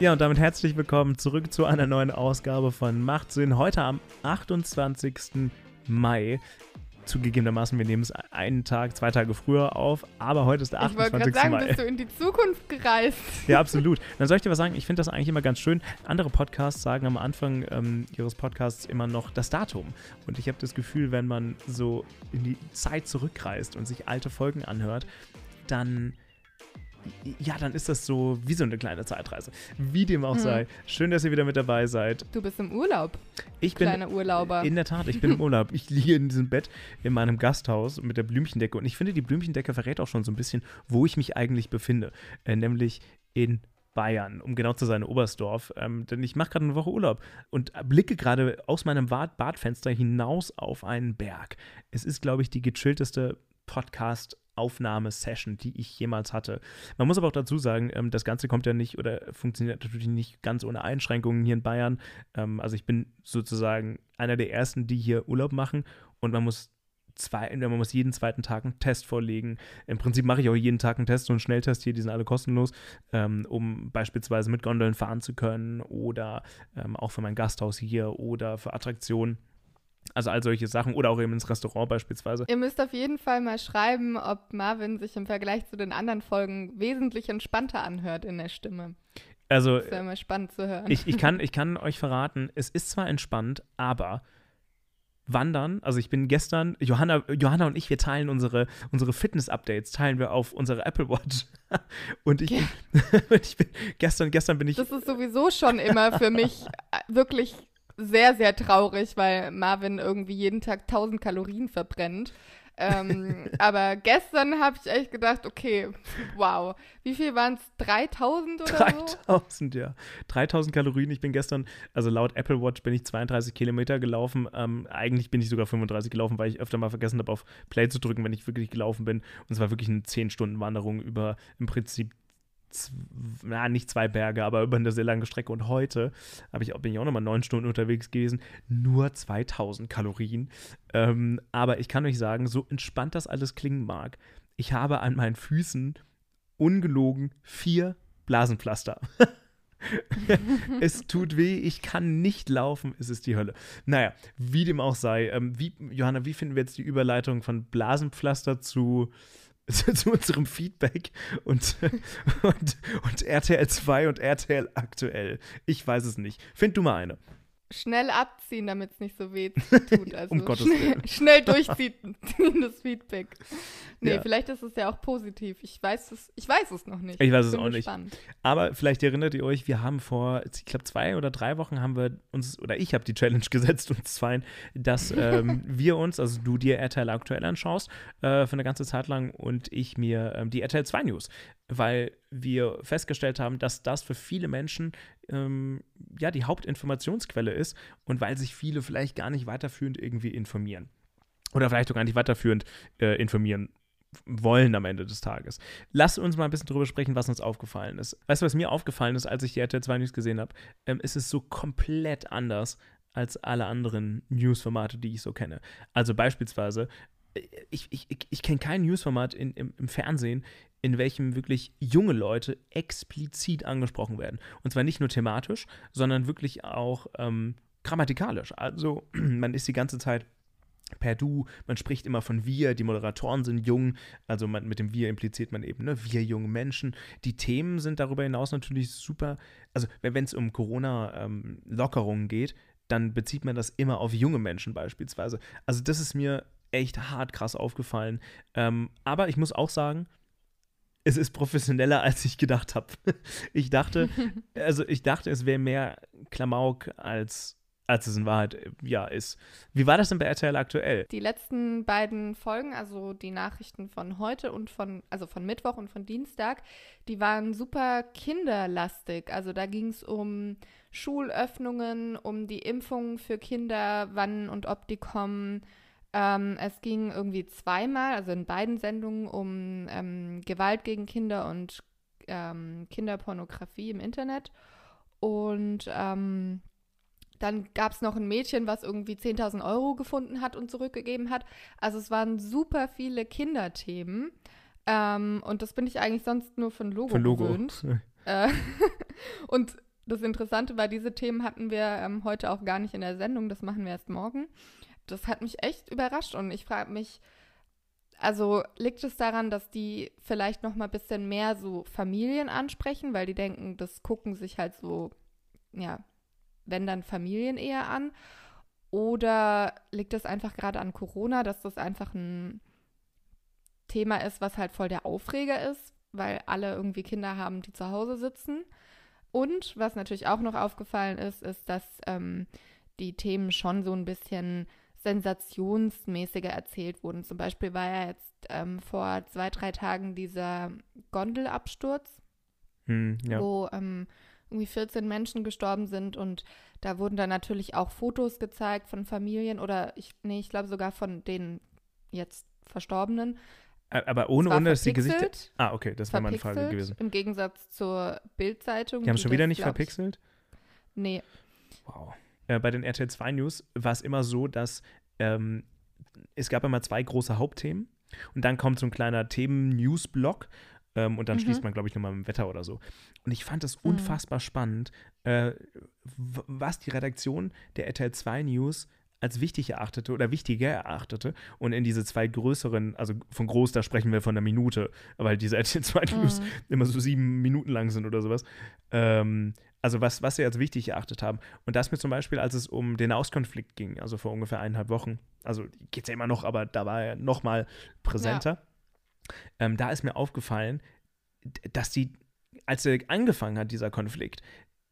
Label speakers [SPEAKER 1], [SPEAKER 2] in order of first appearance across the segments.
[SPEAKER 1] Ja, und damit herzlich willkommen zurück zu einer neuen Ausgabe von Macht Sinn. Heute am 28. Mai. Zugegebenermaßen, wir nehmen es einen Tag, zwei Tage früher auf, aber heute ist der 28.
[SPEAKER 2] Ich wollte gerade sagen,
[SPEAKER 1] Mai.
[SPEAKER 2] bist du in die Zukunft gereist?
[SPEAKER 1] Ja, absolut. Dann soll ich dir was sagen, ich finde das eigentlich immer ganz schön. Andere Podcasts sagen am Anfang ähm, ihres Podcasts immer noch das Datum. Und ich habe das Gefühl, wenn man so in die Zeit zurückreist und sich alte Folgen anhört, dann ja, dann ist das so wie so eine kleine Zeitreise. Wie dem auch
[SPEAKER 2] Mhm.
[SPEAKER 1] sei. Schön, dass ihr wieder mit dabei seid.
[SPEAKER 2] Du bist im Urlaub,
[SPEAKER 1] Ich bin
[SPEAKER 2] kleiner Urlauber.
[SPEAKER 1] in der Tat, ich bin im Urlaub. Ich liege in diesem Bett in meinem Gasthaus mit der Blümchendecke und ich finde, die Blümchendecke verrät auch schon so ein bisschen, wo ich mich eigentlich befinde. Äh, nämlich in Bayern, um genau zu sein, Oberstdorf. Ähm, denn ich mache gerade eine Woche Urlaub und blicke gerade aus meinem Bad Badfenster hinaus auf einen Berg. Es ist, glaube ich, die gechillteste Podcast-Aufnahmesession, die ich jemals hatte. Man muss aber auch dazu sagen, ähm, das Ganze kommt ja nicht oder funktioniert natürlich nicht ganz ohne Einschränkungen hier in Bayern. Ähm, also ich bin sozusagen einer der ersten, die hier Urlaub machen und man muss zwei, man muss jeden zweiten Tag einen Test vorlegen. Im Prinzip mache ich auch jeden Tag einen Test, so einen Schnelltest hier, die sind alle kostenlos, ähm, um beispielsweise mit Gondeln fahren zu können oder ähm, auch für mein Gasthaus hier oder für Attraktionen. Also all solche Sachen oder auch eben ins Restaurant beispielsweise.
[SPEAKER 2] Ihr müsst auf jeden Fall mal schreiben, ob Marvin sich im Vergleich zu den anderen Folgen wesentlich entspannter anhört in der Stimme.
[SPEAKER 1] Also
[SPEAKER 2] Das wäre mal spannend zu hören.
[SPEAKER 1] ich, ich, kann, ich kann euch verraten, es ist zwar entspannt, aber Wandern, also ich bin gestern, Johanna, Johanna und ich, wir teilen unsere, unsere Fitness-Updates, teilen wir auf unsere Apple Watch. Und ich,
[SPEAKER 2] Ja.
[SPEAKER 1] ich bin, gestern, gestern bin ich,
[SPEAKER 2] das ist sowieso schon immer für mich äh, wirklich sehr, sehr traurig, weil Marvin irgendwie jeden Tag 1000 Kalorien verbrennt. ähm, aber gestern habe ich echt gedacht, okay, wow, wie viel waren es? 3000 oder so?
[SPEAKER 1] 3000, ja. 3000 Kalorien. Ich bin gestern, also laut Apple Watch bin ich 32 Kilometer gelaufen. Ähm, eigentlich bin ich sogar 35 gelaufen, weil ich öfter mal vergessen habe, auf Play zu drücken, wenn ich wirklich gelaufen bin. Und es war wirklich eine 10-Stunden-Wanderung über im Prinzip, na, nicht zwei Berge, aber über eine sehr lange Strecke. Und heute ich, bin ich auch nochmal neun Stunden unterwegs gewesen. Nur 2000 Kalorien. Ähm, aber ich kann euch sagen, so entspannt das alles klingen mag, ich habe an meinen Füßen ungelogen vier Blasenpflaster. es tut weh, ich kann nicht laufen, es ist die Hölle. Naja, wie dem auch sei. Ähm, wie, Johanna, wie finden wir jetzt die Überleitung von Blasenpflaster zu, zu unserem Feedback und, und, und RTL 2 und RTL aktuell? Ich weiß es nicht. Find du mal eine.
[SPEAKER 2] Schnell abziehen, damit es nicht so weh tut. Also
[SPEAKER 1] Um Gottes
[SPEAKER 2] schnell,
[SPEAKER 1] Willen.
[SPEAKER 2] schnell durchziehen, das Feedback. Nee,
[SPEAKER 1] Ja.
[SPEAKER 2] vielleicht ist es ja auch positiv. Ich weiß es, ich weiß es noch nicht.
[SPEAKER 1] Ich weiß es
[SPEAKER 2] Bin
[SPEAKER 1] auch nicht.
[SPEAKER 2] gespannt.
[SPEAKER 1] Aber vielleicht erinnert ihr euch, wir haben vor, ich glaube, zwei oder drei Wochen haben wir uns, oder ich habe die Challenge gesetzt, uns zweien, dass ähm, wir uns, also du dir RTL aktuell anschaust, äh, für eine ganze Zeit lang und ich mir ähm, die RTL 2 News, weil wir festgestellt haben, dass das für viele Menschen ähm, ja die Hauptinformationsquelle ist und weil sich viele vielleicht gar nicht weiterführend irgendwie informieren. Oder vielleicht auch gar nicht weiterführend äh, informieren wollen am Ende des Tages. Lass uns mal ein bisschen drüber sprechen, was uns aufgefallen ist. Weißt du, was mir aufgefallen ist, als ich die RTL 2 News gesehen habe? Ähm, es ist so komplett anders als alle anderen News-Formate, die ich so kenne. Also beispielsweise, ich, ich, ich, kenne kein Newsformat in, im, im Fernsehen, in welchem wirklich junge Leute explizit angesprochen werden. Und zwar nicht nur thematisch, sondern wirklich auch ähm, grammatikalisch. Also man ist die ganze Zeit per Du, man spricht immer von wir, die Moderatoren sind jung, also man, mit dem wir impliziert man eben, ne, wir junge Menschen. Die Themen sind darüber hinaus natürlich super, also wenn es um Corona-Lockerungen geht, dann bezieht man das immer auf junge Menschen beispielsweise. Also das ist mir echt hart krass aufgefallen. Ähm, aber ich muss auch sagen, es ist professioneller, als ich gedacht habe. Ich dachte, also ich dachte, es wäre mehr Klamauk als als es in Wahrheit äh, ja ist. Wie war das denn bei RTL aktuell?
[SPEAKER 2] Die letzten beiden Folgen, also die Nachrichten von heute und von, also von Mittwoch und von Dienstag, die waren super kinderlastig. Also da ging es um Schulöffnungen, um die Impfungen für Kinder, wann und ob die kommen. Ähm, es ging irgendwie zweimal, also in beiden Sendungen, um ähm, Gewalt gegen Kinder und ähm, Kinderpornografie im Internet. Und ähm, dann gab es noch ein Mädchen, was irgendwie 10.000 Euro gefunden hat und zurückgegeben hat. Also es waren super viele Kinderthemen. Ähm, und das bin ich eigentlich sonst nur von Logo,
[SPEAKER 1] Von Logo.
[SPEAKER 2] gewöhnt. Äh, und das Interessante war, diese Themen hatten wir ähm, heute auch gar nicht in der Sendung, das machen wir erst morgen. Das hat mich echt überrascht und ich frage mich, also liegt es daran, dass die vielleicht noch mal ein bisschen mehr so Familien ansprechen, weil die denken, das gucken sich halt so, ja, wenn dann Familien eher an? Oder liegt es einfach gerade an Corona, dass das einfach ein Thema ist, was halt voll der Aufreger ist, weil alle irgendwie Kinder haben, die zu Hause sitzen? Und was natürlich auch noch aufgefallen ist, ist, dass ähm, die Themen schon so ein bisschen sensationsmäßiger erzählt wurden. Zum Beispiel war ja jetzt ähm, vor zwei, drei Tagen dieser Gondelabsturz,
[SPEAKER 1] Hm, ja.
[SPEAKER 2] wo ähm, irgendwie 14 Menschen gestorben sind und da wurden dann natürlich auch Fotos gezeigt von Familien oder ich, nee, ich glaube sogar von den jetzt Verstorbenen.
[SPEAKER 1] Aber ohne,
[SPEAKER 2] war
[SPEAKER 1] ohne dass die Gesichter. Ah, okay, das wäre meine Frage gewesen.
[SPEAKER 2] Im Gegensatz zur Bildzeitung.
[SPEAKER 1] Die haben schon wieder
[SPEAKER 2] das,
[SPEAKER 1] nicht verpixelt?
[SPEAKER 2] Nee.
[SPEAKER 1] Wow. Äh, bei den RTL 2 News war es immer so, dass ähm, es gab immer zwei große Hauptthemen und dann kommt so ein kleiner Themen-News-Block ähm, und dann
[SPEAKER 2] Mhm.
[SPEAKER 1] schließt man, glaube ich, nochmal mit dem Wetter oder so. Und ich fand es
[SPEAKER 2] Mhm.
[SPEAKER 1] unfassbar spannend, äh, was die Redaktion der RTL 2 News als wichtig erachtete oder wichtiger erachtete und in diese zwei größeren, also von groß, da sprechen wir von einer Minute, weil diese RTL 2 News
[SPEAKER 2] Mhm.
[SPEAKER 1] immer so sieben Minuten lang sind oder sowas. Ähm, also was, was sie als wichtig erachtet haben. Und das mir zum Beispiel, als es um den Auskonflikt ging, also vor ungefähr eineinhalb Wochen, also geht es ja immer noch, aber da war er noch mal präsenter. Ähm, da ist mir aufgefallen, dass die, als er angefangen hat, dieser Konflikt,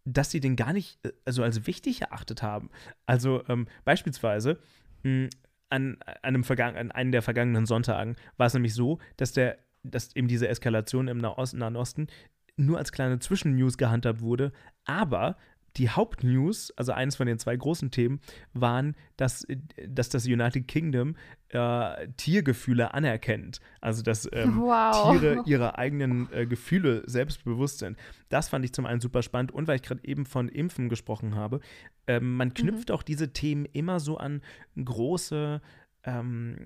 [SPEAKER 1] dass sie den gar nicht äh, also als wichtig erachtet haben. Also ähm, beispielsweise mh, an, an, einem Vergang an einem der vergangenen Sonntagen war es nämlich so, dass der, dass eben diese Eskalation im Nahost Nahen Osten nur als kleine Zwischennews gehandhabt wurde, aber die Hauptnews, also eines von den zwei großen Themen, waren, dass, dass das United Kingdom äh, Tiergefühle anerkennt. Also dass ähm,
[SPEAKER 2] wow.
[SPEAKER 1] Tiere ihre eigenen äh, Gefühle selbstbewusst sind. Das fand ich zum einen super spannend und weil ich gerade eben von Impfen gesprochen habe, ähm, man knüpft auch diese Themen immer so an große ähm,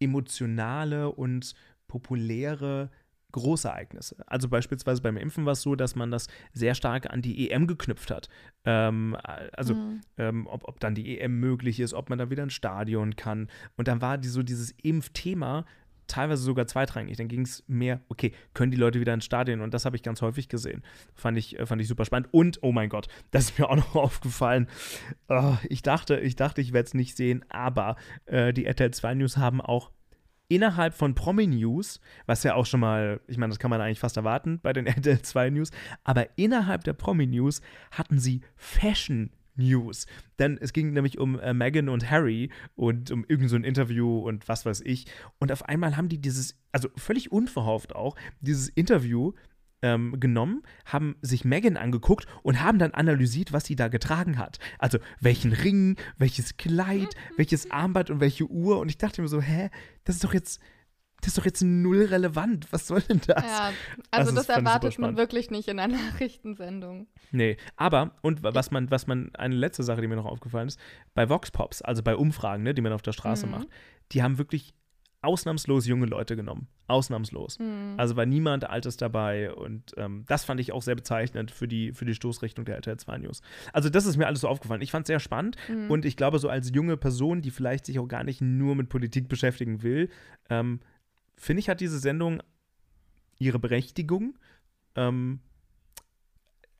[SPEAKER 1] emotionale und populäre Großereignisse. Also beispielsweise beim Impfen war es so, dass man das sehr stark an die EM geknüpft hat. Ähm, also
[SPEAKER 2] Mhm.
[SPEAKER 1] ähm, ob, ob dann die EM möglich ist, ob man da wieder ins Stadion kann. Und dann war die, so dieses Impfthema teilweise sogar zweitrangig. Dann ging es mehr, okay, können die Leute wieder ins Stadion? Und das habe ich ganz häufig gesehen. Fand ich, äh, fand ich super spannend. Und, oh mein Gott, das ist mir auch noch aufgefallen. Oh, ich dachte, ich dachte, ich werde es nicht sehen, aber äh, die RTL 2 News haben auch innerhalb von Promi News, was ja auch schon mal, ich meine, das kann man eigentlich fast erwarten bei den RTL 2 News, aber innerhalb der Promi News hatten sie Fashion News. Denn es ging nämlich um äh, Meghan und Harry und um irgend so Interview und was weiß ich. Und auf einmal haben die dieses, also völlig unverhofft auch, dieses Interview ähm, genommen, haben sich Megan angeguckt und haben dann analysiert, was sie da getragen hat. Also welchen Ring, welches Kleid, welches Armband und welche Uhr. Und ich dachte mir so, hä, das ist doch jetzt, das ist doch jetzt null relevant. Was soll denn das?
[SPEAKER 2] Ja,
[SPEAKER 1] Also
[SPEAKER 2] also
[SPEAKER 1] das
[SPEAKER 2] das erwartet man wirklich nicht in einer Nachrichtensendung.
[SPEAKER 1] Nee, aber, und wa- was man, was man, eine letzte Sache, die mir noch aufgefallen ist, bei Vox Pops, also bei Umfragen, ne, die man auf der Straße
[SPEAKER 2] Mhm.
[SPEAKER 1] macht, die haben wirklich ausnahmslos junge Leute genommen. Ausnahmslos.
[SPEAKER 2] Mhm.
[SPEAKER 1] Also war niemand Altes dabei und ähm, das fand ich auch sehr bezeichnend für die, für die Stoßrichtung der RTL 2 News. Also das ist mir alles so aufgefallen. Ich fand es sehr spannend
[SPEAKER 2] Mhm.
[SPEAKER 1] und ich glaube, so als junge Person, die vielleicht sich auch gar nicht nur mit Politik beschäftigen will, ähm, finde ich, hat diese Sendung ihre Berechtigung. Ähm,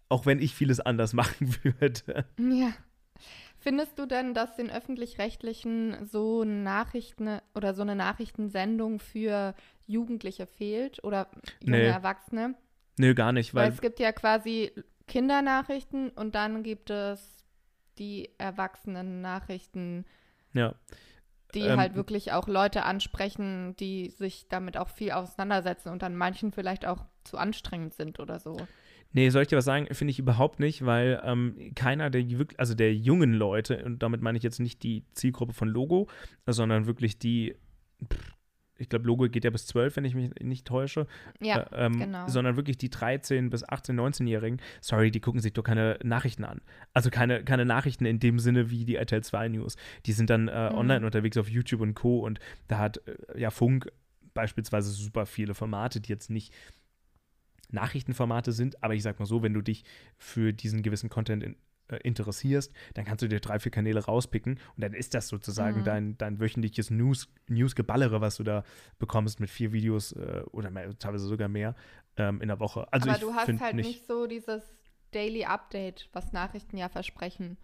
[SPEAKER 1] auch wenn ich vieles anders machen würde.
[SPEAKER 2] Ja. Findest du denn, dass den öffentlich-rechtlichen so Nachrichten oder so eine Nachrichtensendung für Jugendliche fehlt oder junge
[SPEAKER 1] Nee.
[SPEAKER 2] Erwachsene?
[SPEAKER 1] Nö, gar nicht,
[SPEAKER 2] Weil
[SPEAKER 1] weil
[SPEAKER 2] es gibt ja quasi Kindernachrichten und dann gibt es die Erwachsenen-Nachrichten,
[SPEAKER 1] ja.
[SPEAKER 2] die
[SPEAKER 1] Ähm,
[SPEAKER 2] halt wirklich auch Leute ansprechen, die sich damit auch viel auseinandersetzen und dann manchen vielleicht auch zu anstrengend sind oder so.
[SPEAKER 1] Nee, soll ich dir was sagen? Finde ich überhaupt nicht, weil ähm, keiner der wirklich, also der jungen Leute, und damit meine ich jetzt nicht die Zielgruppe von Logo, sondern wirklich die, pff, ich glaube, Logo geht ja bis 12, wenn ich mich nicht täusche,
[SPEAKER 2] Ja,
[SPEAKER 1] äh, ähm,
[SPEAKER 2] genau.
[SPEAKER 1] sondern wirklich die 13 bis 18, 19-Jährigen, sorry, die gucken sich doch keine Nachrichten an. Also keine, keine Nachrichten in dem Sinne wie die RTL 2 News. Die sind dann äh,
[SPEAKER 2] Mhm.
[SPEAKER 1] online unterwegs auf YouTube und Co. Und da hat äh, ja Funk beispielsweise super viele Formate, die jetzt nicht Nachrichtenformate sind, aber ich sag mal so, wenn du dich für diesen gewissen Content in, äh, interessierst, dann kannst du dir drei, vier Kanäle rauspicken und dann ist das sozusagen mhm. dein, dein wöchentliches News, Newsgeballere, was du da bekommst mit vier Videos äh, oder mehr, teilweise sogar mehr ähm, in der Woche. Also
[SPEAKER 2] aber du hast halt nicht, nicht so dieses Daily Update, was Nachrichten ja versprechen.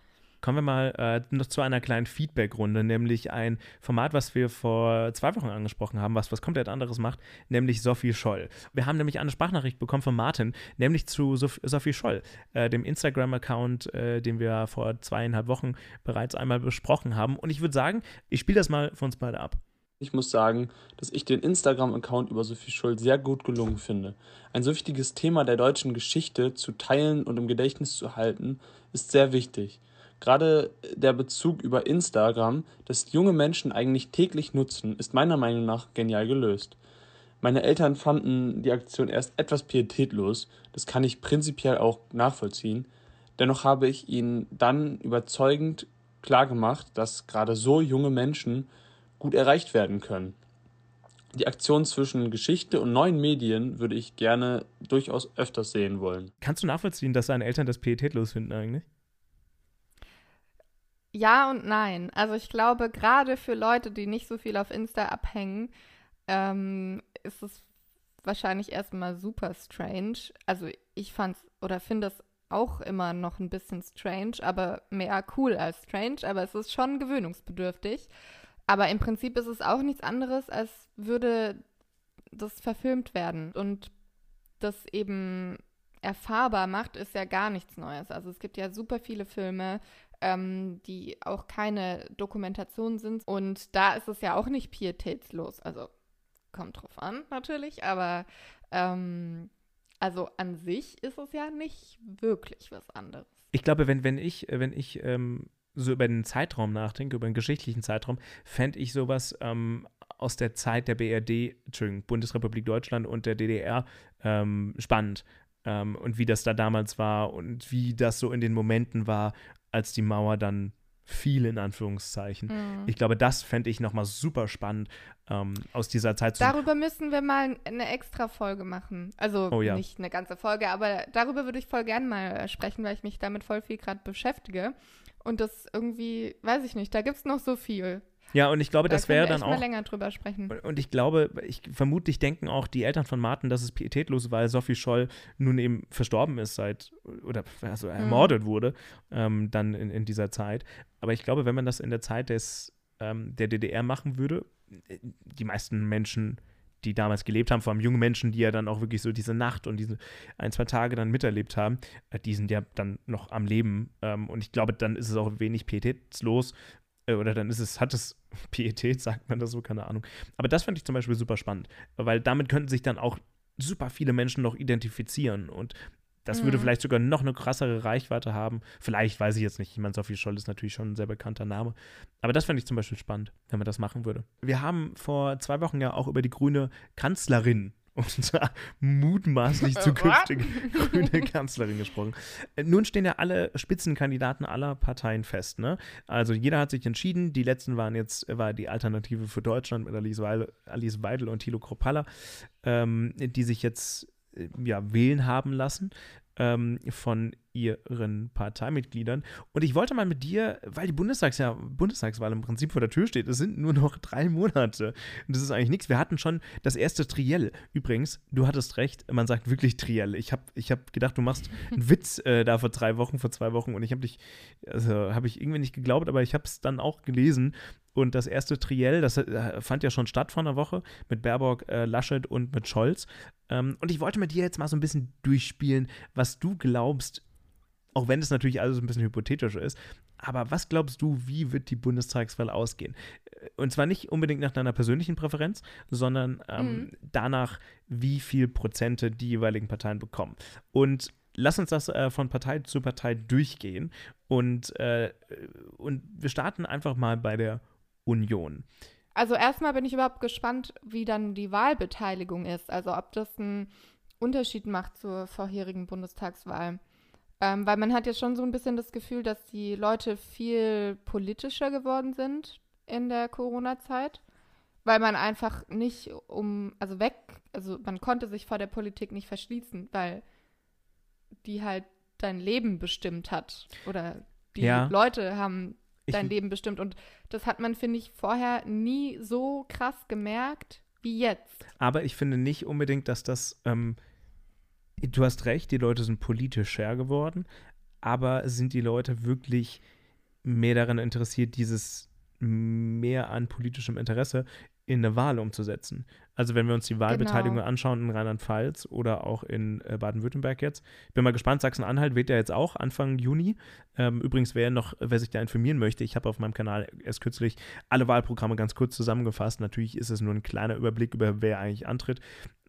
[SPEAKER 1] Kommen wir mal äh, noch zu einer kleinen Feedback-Runde, nämlich ein Format, was wir vor zwei Wochen angesprochen haben, was was komplett anderes macht, nämlich Sophie Scholl. Wir haben nämlich eine Sprachnachricht bekommen von Martin, nämlich zu Sof Sophie Scholl, äh, dem Instagram-Account, äh, den wir vor zweieinhalb Wochen bereits einmal besprochen haben. Und ich würde sagen, ich spiele das mal für uns beide ab.
[SPEAKER 3] Ich muss sagen, dass ich den Instagram-Account über Sophie Scholl sehr gut gelungen finde. Ein so wichtiges Thema der deutschen Geschichte zu teilen und im Gedächtnis zu halten, ist sehr wichtig. Gerade der Bezug über Instagram, das junge Menschen eigentlich täglich nutzen, ist meiner Meinung nach genial gelöst. Meine Eltern fanden die Aktion erst etwas pietätlos, das kann ich prinzipiell auch nachvollziehen. Dennoch habe ich ihnen dann überzeugend klargemacht, dass gerade so junge Menschen gut erreicht werden können. Die Aktion zwischen Geschichte und neuen Medien würde ich gerne durchaus öfters sehen wollen.
[SPEAKER 1] Kannst du nachvollziehen, dass deine Eltern das pietätlos finden eigentlich?
[SPEAKER 2] Ja und nein. Also ich glaube, gerade für Leute, die nicht so viel auf Insta abhängen, ähm, ist es wahrscheinlich erstmal super strange. Also ich fand's oder finde es auch immer noch ein bisschen strange, aber mehr cool als strange, aber es ist schon gewöhnungsbedürftig. Aber im Prinzip ist es auch nichts anderes, als würde das verfilmt werden. Und das eben erfahrbar macht, ist ja gar nichts Neues. Also es gibt ja super viele Filme, ähm, die auch keine Dokumentation sind. Und da ist es ja auch nicht pietätslos. Also kommt drauf an natürlich, aber ähm, also an sich ist es ja nicht wirklich was anderes.
[SPEAKER 1] Ich glaube, wenn, wenn ich, wenn ich ähm, so über den Zeitraum nachdenke, über den geschichtlichen Zeitraum, fände ich sowas ähm, aus der Zeit der BRD, Entschuldigung, Bundesrepublik Deutschland und der DDR ähm, spannend. Ähm, und wie das da damals war und wie das so in den Momenten war, als die Mauer dann fiel, in Anführungszeichen. Mhm. Ich glaube, das fände ich nochmal super spannend ähm, aus dieser Zeit.
[SPEAKER 2] Darüber müssen wir mal eine extra Folge machen. Also oh, ja. nicht eine ganze Folge, aber darüber würde ich voll gern mal sprechen, weil ich mich damit voll viel gerade beschäftige. Und das irgendwie, weiß ich nicht, da gibt es noch so viel.
[SPEAKER 1] Ja, und ich glaube,
[SPEAKER 2] da
[SPEAKER 1] das wäre dann
[SPEAKER 2] auch.
[SPEAKER 1] Mal
[SPEAKER 2] länger drüber sprechen.
[SPEAKER 1] Und ich glaube, ich vermutlich denken auch die Eltern von Martin, dass es pietätlos, weil Sophie Scholl nun eben verstorben ist seit oder also mhm. ermordet mhm. wurde ähm, dann in, in dieser Zeit. Aber ich glaube, wenn man das in der Zeit des ähm, der DDR machen würde, äh, die meisten Menschen die damals gelebt haben, vor allem junge Menschen, die ja dann auch wirklich so diese Nacht und diese ein, zwei Tage dann miterlebt haben, äh, die sind ja dann noch am Leben. Ähm, und ich glaube, dann ist es auch wenig pietätslos, äh, oder dann ist es, hat es Pietät, sagt man das so, keine Ahnung. Aber das fand ich zum Beispiel super spannend, weil damit könnten sich dann auch super viele Menschen noch identifizieren und das mhm. würde vielleicht sogar noch eine krassere Reichweite haben. Vielleicht, weiß ich jetzt nicht. Ich meine, Sophie Scholl ist natürlich schon ein sehr bekannter Name. Aber das fände ich zum Beispiel spannend, wenn man das machen würde. Wir haben vor zwei Wochen ja auch über die grüne Kanzlerin unserer mutmaßlich zukünftige grüne Kanzlerin gesprochen. Äh, nun stehen ja alle Spitzenkandidaten aller Parteien fest. Ne? Also jeder hat sich entschieden. Die letzten waren jetzt war die Alternative für Deutschland mit Alice Weidel, Alice Weidel und Thilo Kropalla, ähm, die sich jetzt äh, ja, wählen haben lassen ähm, von ihren Parteimitgliedern. Und ich wollte mal mit dir, weil die Bundestags ja, Bundestagswahl im Prinzip vor der Tür steht, es sind nur noch drei Monate. Und das ist eigentlich nichts. Wir hatten schon das erste Triell. Übrigens, du hattest recht, man sagt wirklich Triell. Ich habe ich hab gedacht, du machst einen Witz äh, da vor drei Wochen, vor zwei Wochen und ich habe dich, also habe ich irgendwie nicht geglaubt, aber ich habe es dann auch gelesen. Und das erste Triell, das äh, fand ja schon statt vor einer Woche mit Baerbock, äh, Laschet und mit Scholz. Ähm, und ich wollte mit dir jetzt mal so ein bisschen durchspielen, was du glaubst, auch wenn es natürlich alles ein bisschen hypothetisch ist. Aber was glaubst du, wie wird die Bundestagswahl ausgehen? Und zwar nicht unbedingt nach deiner persönlichen Präferenz, sondern ähm, mhm. danach, wie viel Prozente die jeweiligen Parteien bekommen. Und lass uns das äh, von Partei zu Partei durchgehen. Und, äh, und wir starten einfach mal bei der Union.
[SPEAKER 2] Also erstmal bin ich überhaupt gespannt, wie dann die Wahlbeteiligung ist. Also ob das einen Unterschied macht zur vorherigen Bundestagswahl. Ähm, weil man hat jetzt schon so ein bisschen das Gefühl, dass die Leute viel politischer geworden sind in der Corona-Zeit. Weil man einfach nicht um, also weg, also man konnte sich vor der Politik nicht verschließen, weil die halt dein Leben bestimmt hat. Oder die
[SPEAKER 1] Ja.
[SPEAKER 2] Leute haben
[SPEAKER 1] Ich-
[SPEAKER 2] dein Leben bestimmt. Und das hat man, finde ich, vorher nie so krass gemerkt wie jetzt.
[SPEAKER 1] Aber ich finde nicht unbedingt, dass das. Ähm, du hast recht, die Leute sind politischer geworden, aber sind die Leute wirklich mehr daran interessiert, dieses mehr an politischem Interesse in eine Wahl umzusetzen? Also, wenn wir uns die Wahlbeteiligung
[SPEAKER 2] Genau.
[SPEAKER 1] anschauen in Rheinland-Pfalz oder auch in äh, Baden-Württemberg jetzt. Ich bin mal gespannt, Sachsen-Anhalt wählt ja jetzt auch Anfang Juni. Ähm, übrigens, wer noch, wer sich da informieren möchte, ich habe auf meinem Kanal erst kürzlich alle Wahlprogramme ganz kurz zusammengefasst. Natürlich ist es nur ein kleiner Überblick über wer eigentlich antritt.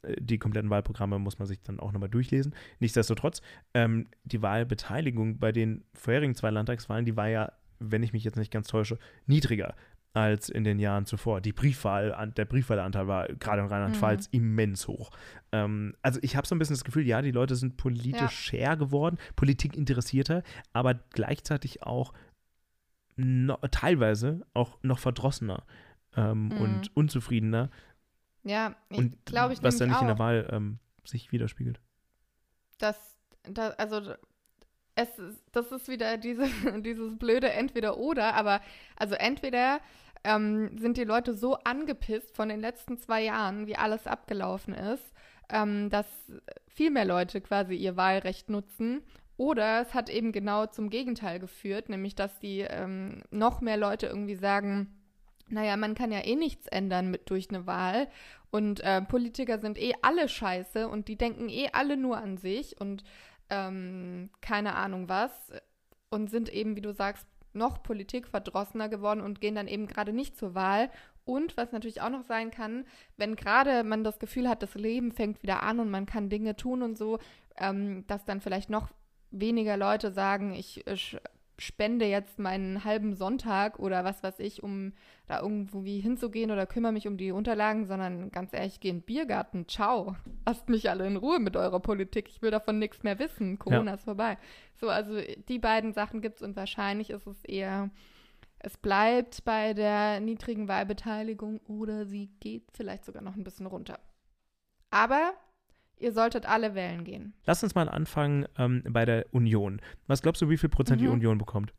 [SPEAKER 1] Äh, Die kompletten Wahlprogramme muss man sich dann auch nochmal durchlesen. Nichtsdestotrotz, ähm, die Wahlbeteiligung bei den vorherigen zwei Landtagswahlen, die war ja, wenn ich mich jetzt nicht ganz täusche, niedriger als in den Jahren zuvor. Die Briefwahl, der Briefwahlanteil war gerade in Rheinland-Pfalz immens hoch. Ähm, also ich habe so ein bisschen das Gefühl, ja, die Leute sind politischer geworden, Politik interessierter, aber gleichzeitig auch no, teilweise auch noch verdrossener ähm,
[SPEAKER 2] Mhm.
[SPEAKER 1] und unzufriedener.
[SPEAKER 2] Ja, ich glaube ich
[SPEAKER 1] was dann nicht in der
[SPEAKER 2] auch.
[SPEAKER 1] Wahl ähm, sich widerspiegelt.
[SPEAKER 2] dass, da, also es ist, das ist wieder diese, dieses blöde Entweder-Oder, aber also entweder ähm, sind die Leute so angepisst von den letzten zwei Jahren, wie alles abgelaufen ist, ähm, dass viel mehr Leute quasi ihr Wahlrecht nutzen. Oder es hat eben genau zum Gegenteil geführt, nämlich dass die ähm, noch mehr Leute irgendwie sagen, naja, man kann ja eh nichts ändern mit durch eine Wahl und äh, Politiker sind eh alle scheiße und die denken eh alle nur an sich und ähm, keine Ahnung was und sind eben, wie du sagst, noch politikverdrossener geworden und gehen dann eben gerade nicht zur Wahl. Und was natürlich auch noch sein kann, wenn gerade man das Gefühl hat, das Leben fängt wieder an und man kann Dinge tun und so, ähm, dass dann vielleicht noch weniger Leute sagen, ich äh, sch- spende jetzt meinen halben Sonntag oder was weiß ich, um da irgendwo wie hinzugehen oder kümmere mich um die Unterlagen, sondern ganz ehrlich, geh in den Biergarten, ciao. Lasst mich alle in Ruhe mit eurer Politik. Ich will davon nichts mehr wissen. Corona ist vorbei. So, also die beiden Sachen gibt es und wahrscheinlich ist es eher, es bleibt bei der niedrigen Wahlbeteiligung oder sie geht vielleicht sogar noch ein bisschen runter. Aber ihr solltet alle wählen gehen.
[SPEAKER 1] Lass uns mal anfangen ähm, bei der Union. Was glaubst du, wie viel Prozent die
[SPEAKER 2] Mhm.
[SPEAKER 1] Union bekommt?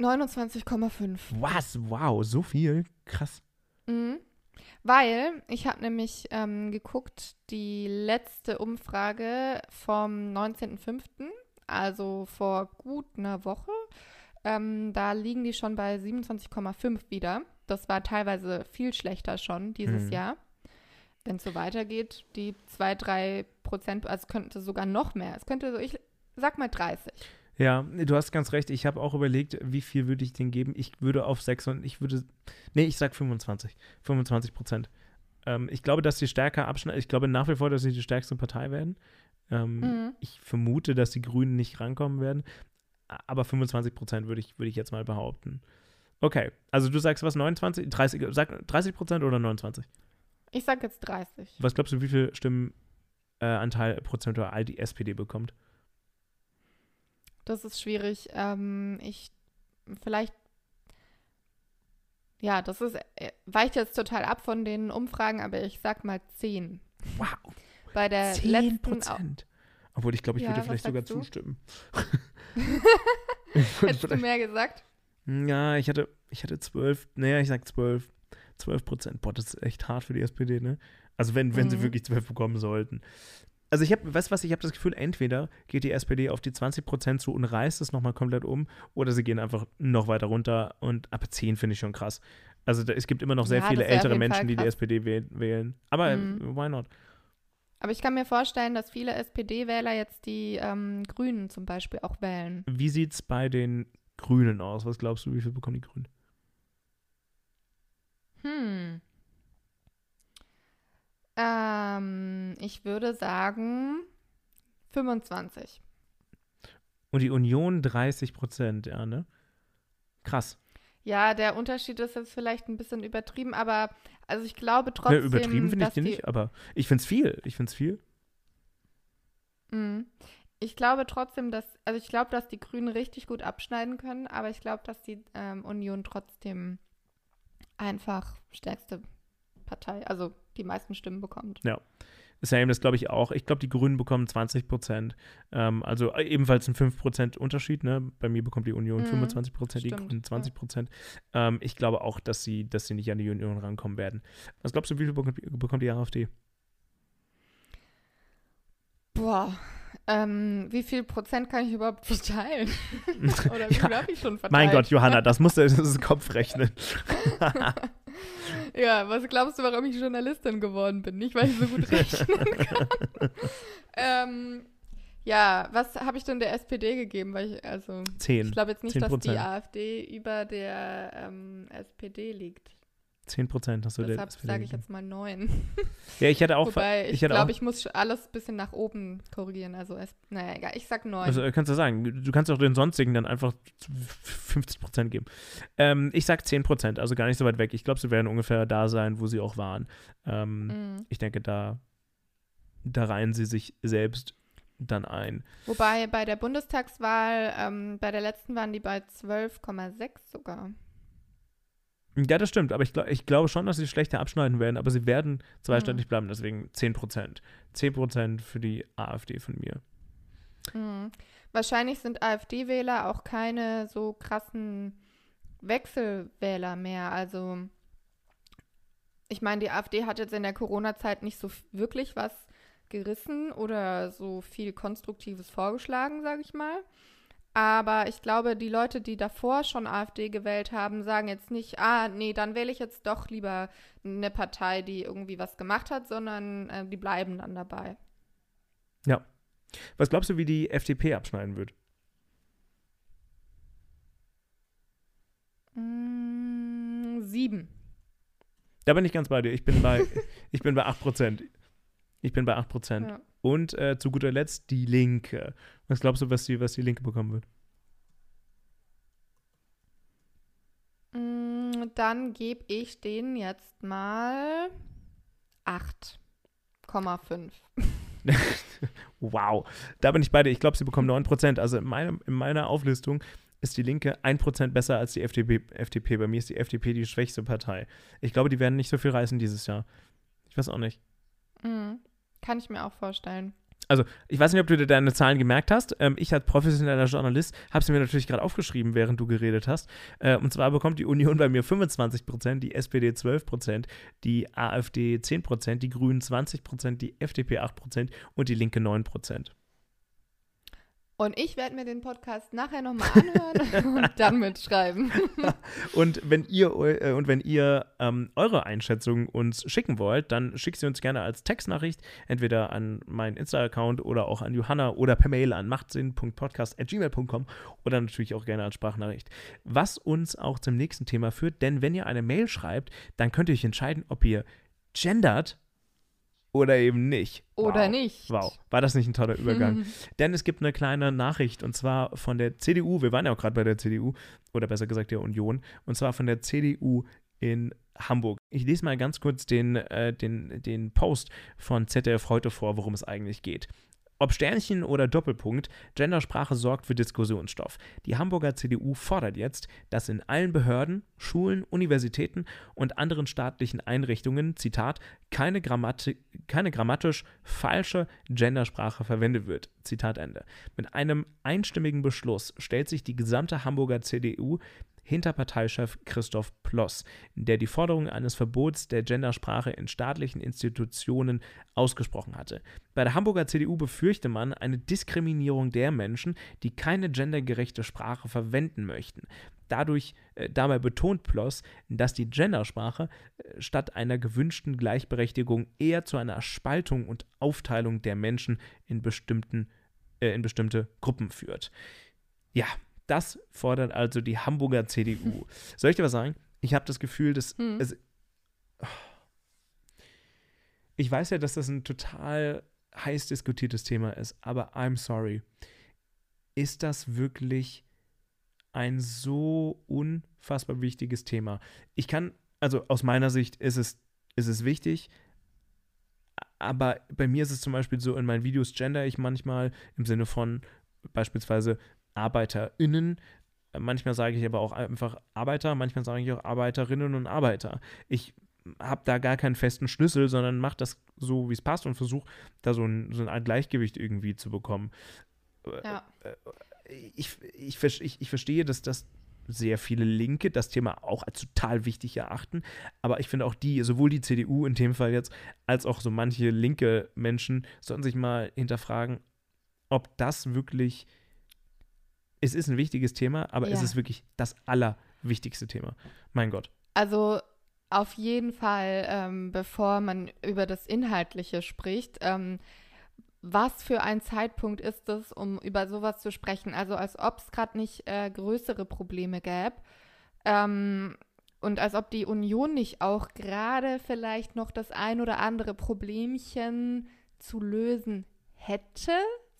[SPEAKER 2] 29,5.
[SPEAKER 1] Was? Wow, so viel? Krass.
[SPEAKER 2] Mhm. Weil ich habe nämlich ähm, geguckt, die letzte Umfrage vom 19.05., also vor gut einer Woche, ähm, da liegen die schon bei 27,5 wieder. Das war teilweise viel schlechter schon dieses
[SPEAKER 1] Mhm.
[SPEAKER 2] Jahr. Wenn es so weitergeht, die 2, 3 Prozent, also es könnte sogar noch mehr. Es könnte so, ich sag mal 30.
[SPEAKER 1] Ja, du hast ganz recht. Ich habe auch überlegt, wie viel würde ich denen geben. Ich würde auf 6 und ich würde, nee, ich sag 25. 25 Prozent. Ähm, ich glaube, dass sie stärker abschneiden. Ich glaube nach wie vor, dass sie die stärkste Partei werden. Ähm,
[SPEAKER 2] Mhm.
[SPEAKER 1] Ich vermute, dass die Grünen nicht rankommen werden. Aber 25 Prozent würde ich, würde ich jetzt mal behaupten. Okay, also du sagst was, 29, 30, sag 30 Prozent oder 29?
[SPEAKER 2] Ich sag jetzt 30.
[SPEAKER 1] Was glaubst du, wie viel Stimmenanteil äh, prozentual die SPD bekommt?
[SPEAKER 2] Das ist schwierig. Ähm, ich vielleicht. Ja, das ist äh, weicht jetzt total ab von den Umfragen, aber ich sag mal 10.
[SPEAKER 1] Wow,
[SPEAKER 2] Bei der
[SPEAKER 1] 10
[SPEAKER 2] letzten
[SPEAKER 1] Prozent. Obwohl, ich glaube, ich
[SPEAKER 2] Ja,
[SPEAKER 1] würde vielleicht sogar
[SPEAKER 2] du?
[SPEAKER 1] zustimmen.
[SPEAKER 2] Hättest du mehr gesagt?
[SPEAKER 1] Ja, ich hatte, ich hatte 12, naja, ich sag 12. 12 Prozent. Boah, das ist echt hart für die SPD, ne? Also wenn, wenn sie
[SPEAKER 2] Mhm.
[SPEAKER 1] wirklich 12 bekommen sollten. Also ich habe, weißt du was, ich habe das Gefühl, entweder geht die SPD auf die 20 Prozent zu und reißt es nochmal komplett um, oder sie gehen einfach noch weiter runter und ab 10 finde ich schon krass. Also da, es gibt immer noch sehr
[SPEAKER 2] Ja,
[SPEAKER 1] viele ältere Menschen, die die. SPD wäh- wählen. Aber
[SPEAKER 2] Mhm.
[SPEAKER 1] why not?
[SPEAKER 2] Aber ich kann mir vorstellen, dass viele SPD-Wähler jetzt die ähm, Grünen zum Beispiel auch wählen.
[SPEAKER 1] Wie sieht's bei den Grünen aus? Was glaubst du, wie viel bekommen die Grünen?
[SPEAKER 2] Hm. Ähm, ich würde sagen 25.
[SPEAKER 1] Und die Union 30 Prozent, ja, ne? Krass.
[SPEAKER 2] Ja, der Unterschied ist jetzt vielleicht ein bisschen übertrieben, aber also ich glaube
[SPEAKER 1] Ja,
[SPEAKER 2] trotzdem,
[SPEAKER 1] übertrieben finde ich den
[SPEAKER 2] die,
[SPEAKER 1] nicht, aber ich finde es viel. Ich finde es viel.
[SPEAKER 2] Mhm. Ich glaube trotzdem, dass, also ich glaube, dass die Grünen richtig gut abschneiden können, aber ich glaube, dass die ähm, Union trotzdem einfach stärkste Partei, also die meisten Stimmen bekommt.
[SPEAKER 1] Ja. Same, das glaube ich auch. Ich glaube, die Grünen bekommen 20 Prozent. Ähm, also äh, ebenfalls ein 5 Prozent Unterschied. Ne? Bei mir bekommt die Union
[SPEAKER 2] Mhm,
[SPEAKER 1] 25 Prozent, die Grünen 20 Prozent. Ähm, ich glaube auch, dass sie, dass sie nicht an die Union rankommen werden. Was glaubst du, wie viel bekommt, bekommt die AfD?
[SPEAKER 2] Boah, ähm, wie viel Prozent kann ich überhaupt verteilen? Oder wie
[SPEAKER 1] Ja,
[SPEAKER 2] viel habe ich schon verteilt?
[SPEAKER 1] Mein Gott, Johanna, das musst du das ist Kopfrechnen.
[SPEAKER 2] Ja, was glaubst du, warum ich Journalistin geworden bin? Nicht, weil ich so gut rechnen kann. ähm, ja, was habe ich denn der SPD gegeben? Weil ich, also,
[SPEAKER 1] 10.
[SPEAKER 2] ich glaube jetzt nicht, dass
[SPEAKER 1] 10%.
[SPEAKER 2] die AfD über der ähm, SPD liegt.
[SPEAKER 1] 10 Prozent hast du
[SPEAKER 2] Deshalb sage ich jetzt mal neun.
[SPEAKER 1] Ja, ich hätte auch.
[SPEAKER 2] Wobei, ich
[SPEAKER 1] hätte
[SPEAKER 2] glaube, ich muss alles ein bisschen nach oben korrigieren. Also, es, naja, egal. Ich sag neun.
[SPEAKER 1] Also äh, kannst du sagen, du kannst auch den sonstigen dann einfach 50 Prozent geben. Ähm, ich sag 10 Prozent, also gar nicht so weit weg. Ich glaube, sie werden ungefähr da sein, wo sie auch waren. Ähm,
[SPEAKER 2] Mhm.
[SPEAKER 1] Ich denke, da, da reihen sie sich selbst dann ein.
[SPEAKER 2] Wobei bei der Bundestagswahl, ähm, bei der letzten waren die bei 12,6 sogar.
[SPEAKER 1] Ja, das stimmt, aber ich, glaub, ich glaube schon, dass sie schlechter abschneiden werden, aber sie werden
[SPEAKER 2] Mhm.
[SPEAKER 1] zweistellig bleiben, deswegen 10 Prozent. 10 Prozent für die AfD von mir.
[SPEAKER 2] Mhm. Wahrscheinlich sind AfD-Wähler auch keine so krassen Wechselwähler mehr. Also, ich meine, die AfD hat jetzt in der Corona-Zeit nicht so wirklich was gerissen oder so viel Konstruktives vorgeschlagen, sage ich mal. Aber ich glaube, die Leute, die davor schon AfD gewählt haben, sagen jetzt nicht, ah, nee, dann wähle ich jetzt doch lieber eine Partei, die irgendwie was gemacht hat, sondern äh, die bleiben dann dabei.
[SPEAKER 1] Was glaubst du, wie die FDP abschneiden wird?
[SPEAKER 2] Mm, sieben.
[SPEAKER 1] Da bin ich ganz bei dir. Ich bin bei, ich bin bei 8 Prozent. Ich bin bei 8 Prozent.
[SPEAKER 2] Ja.
[SPEAKER 1] Und äh, zu guter Letzt die Linke. Was glaubst du, was die, was die Linke bekommen wird?
[SPEAKER 2] Mm, Dann gebe ich denen jetzt mal 8,5.
[SPEAKER 1] Wow. Da bin ich bei dir. Ich glaube, sie bekommen 9 Prozent. Also in, meinem, in meiner Auflistung ist die Linke 1 Prozent besser als die FDP, FDP. Bei mir ist die FDP die schwächste Partei. Ich glaube, die werden nicht so viel reißen dieses Jahr. Ich weiß auch nicht.
[SPEAKER 2] Mm, Kann ich mir auch vorstellen.
[SPEAKER 1] Ich weiß nicht, ob du dir deine Zahlen gemerkt hast. Ähm, ich als professioneller Journalist habe sie mir natürlich gerade aufgeschrieben, während du geredet hast. Äh, und zwar bekommt die Union bei mir 25 Prozent, die SPD 12 Prozent, die AfD 10 Prozent, die Grünen 20 Prozent, die FDP 8 Prozent und die Linke 9 Prozent.
[SPEAKER 2] Und ich werde mir den Podcast nachher nochmal anhören und dann mitschreiben.
[SPEAKER 1] Und wenn ihr, äh, und wenn ihr ähm, eure Einschätzung uns schicken wollt, dann schickt sie uns gerne als Textnachricht, entweder an meinen Insta-Account oder auch an Johanna oder per Mail an machtsinn.podcast.gmail.com oder natürlich auch gerne als Sprachnachricht. Was uns auch zum nächsten Thema führt, denn wenn ihr eine Mail schreibt, dann könnt ihr euch entscheiden, ob ihr gendert oder eben nicht.
[SPEAKER 2] Oder
[SPEAKER 1] wow.
[SPEAKER 2] nicht.
[SPEAKER 1] Wow, war das nicht ein toller Übergang? Denn es gibt eine kleine Nachricht und zwar von der CDU. Wir waren ja auch gerade bei der CDU oder besser gesagt der Union und zwar von der CDU in Hamburg. Ich lese mal ganz kurz den, äh, den, den Post von ZDF heute vor, worum es eigentlich geht. Ob Sternchen oder Doppelpunkt, Gendersprache sorgt für Diskussionsstoff. Die Hamburger CDU fordert jetzt, dass in allen Behörden, Schulen, Universitäten und anderen staatlichen Einrichtungen, Zitat, keine, Grammati keine grammatisch falsche Gendersprache verwendet wird. Zitat Ende. Mit einem einstimmigen Beschluss stellt sich die gesamte Hamburger CDU hinter Parteichef Christoph Ploss, der die Forderung eines Verbots der Gendersprache in staatlichen Institutionen ausgesprochen hatte. Bei der Hamburger CDU befürchte man eine Diskriminierung der Menschen, die keine gendergerechte Sprache verwenden möchten. Dadurch, äh, dabei betont Ploss, dass die Gendersprache äh, statt einer gewünschten Gleichberechtigung eher zu einer Spaltung und Aufteilung der Menschen in, bestimmten, äh, in bestimmte Gruppen führt. Ja, das fordert also die Hamburger CDU. Soll ich dir was sagen? Ich habe das Gefühl, dass
[SPEAKER 2] Hm.
[SPEAKER 1] es. Ich weiß ja, dass das ein total heiß diskutiertes Thema ist, aber I'm sorry. Ist das wirklich ein so unfassbar wichtiges Thema? Ich kann, also aus meiner Sicht ist es, ist es wichtig, aber bei mir ist es zum Beispiel so, in meinen Videos gender ich manchmal im Sinne von beispielsweise ArbeiterInnen. Manchmal sage ich aber auch einfach Arbeiter, manchmal sage ich auch Arbeiterinnen und Arbeiter. Ich habe da gar keinen festen Schlüssel, sondern mache das so, wie es passt und versuche da so ein, so Art Gleichgewicht irgendwie zu bekommen. Ja. Ich, ich, ich, ich verstehe, dass das sehr viele Linke das Thema auch als total wichtig erachten. Aber ich finde auch die, sowohl die CDU in dem Fall jetzt, als auch so manche linke Menschen, sollten sich mal hinterfragen, ob das wirklich, es ist ein wichtiges Thema, aber ja. es ist wirklich das allerwichtigste Thema. Mein Gott.
[SPEAKER 2] Also auf jeden Fall, ähm, bevor man über das Inhaltliche spricht, ähm, was für ein Zeitpunkt ist es, um über sowas zu sprechen? Also als ob es gerade nicht äh, größere Probleme gäbe. Ähm, und als ob die Union nicht auch gerade vielleicht noch das ein oder andere Problemchen zu lösen hätte,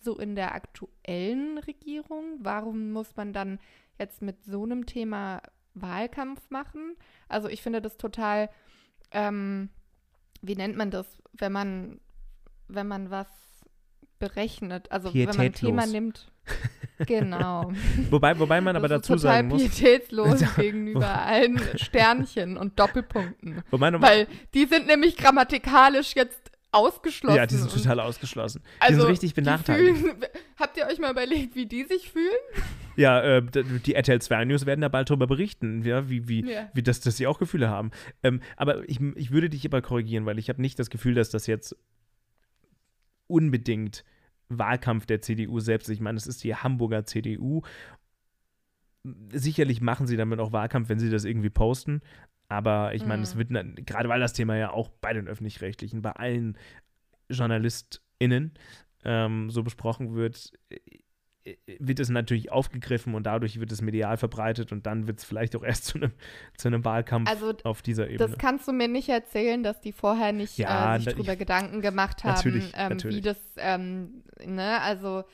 [SPEAKER 2] so in der aktuellen Regierung. Warum muss man dann jetzt mit so einem Thema Wahlkampf machen? Also ich finde das total, ähm, wie nennt man das, wenn man, wenn man was berechnet. Also wenn man ein Thema nimmt. Genau.
[SPEAKER 1] wobei, wobei man aber dazu sagen muss.
[SPEAKER 2] pietätslos gegenüber allen Sternchen und Doppelpunkten. weil die sind nämlich grammatikalisch jetzt ausgeschlossen.
[SPEAKER 1] Ja, die sind total ausgeschlossen. Die also, sind richtig benachteiligt.
[SPEAKER 2] Fühlen, habt ihr euch mal überlegt, wie die sich fühlen?
[SPEAKER 1] Ja, äh, die RTL 2 News werden da bald darüber berichten, ja, wie, wie, ja. wie das, dass sie auch Gefühle haben. Ähm, aber ich, ich würde dich aber korrigieren, weil ich habe nicht das Gefühl, dass das jetzt unbedingt Wahlkampf der CDU selbst. Ich meine, es ist die Hamburger CDU. Sicherlich machen sie damit auch Wahlkampf, wenn sie das irgendwie posten. Aber ich meine, es mhm. wird, gerade weil das Thema ja auch bei den Öffentlich-Rechtlichen, bei allen JournalistInnen ähm, so besprochen wird, wird es natürlich aufgegriffen und dadurch wird es medial verbreitet und dann wird es vielleicht auch erst zu einem, zu einem Wahlkampf also, auf dieser Ebene.
[SPEAKER 2] Das kannst du mir nicht erzählen, dass die vorher nicht ja, äh, sich darüber Gedanken gemacht haben, natürlich, ähm, natürlich. wie das, ähm, ne, also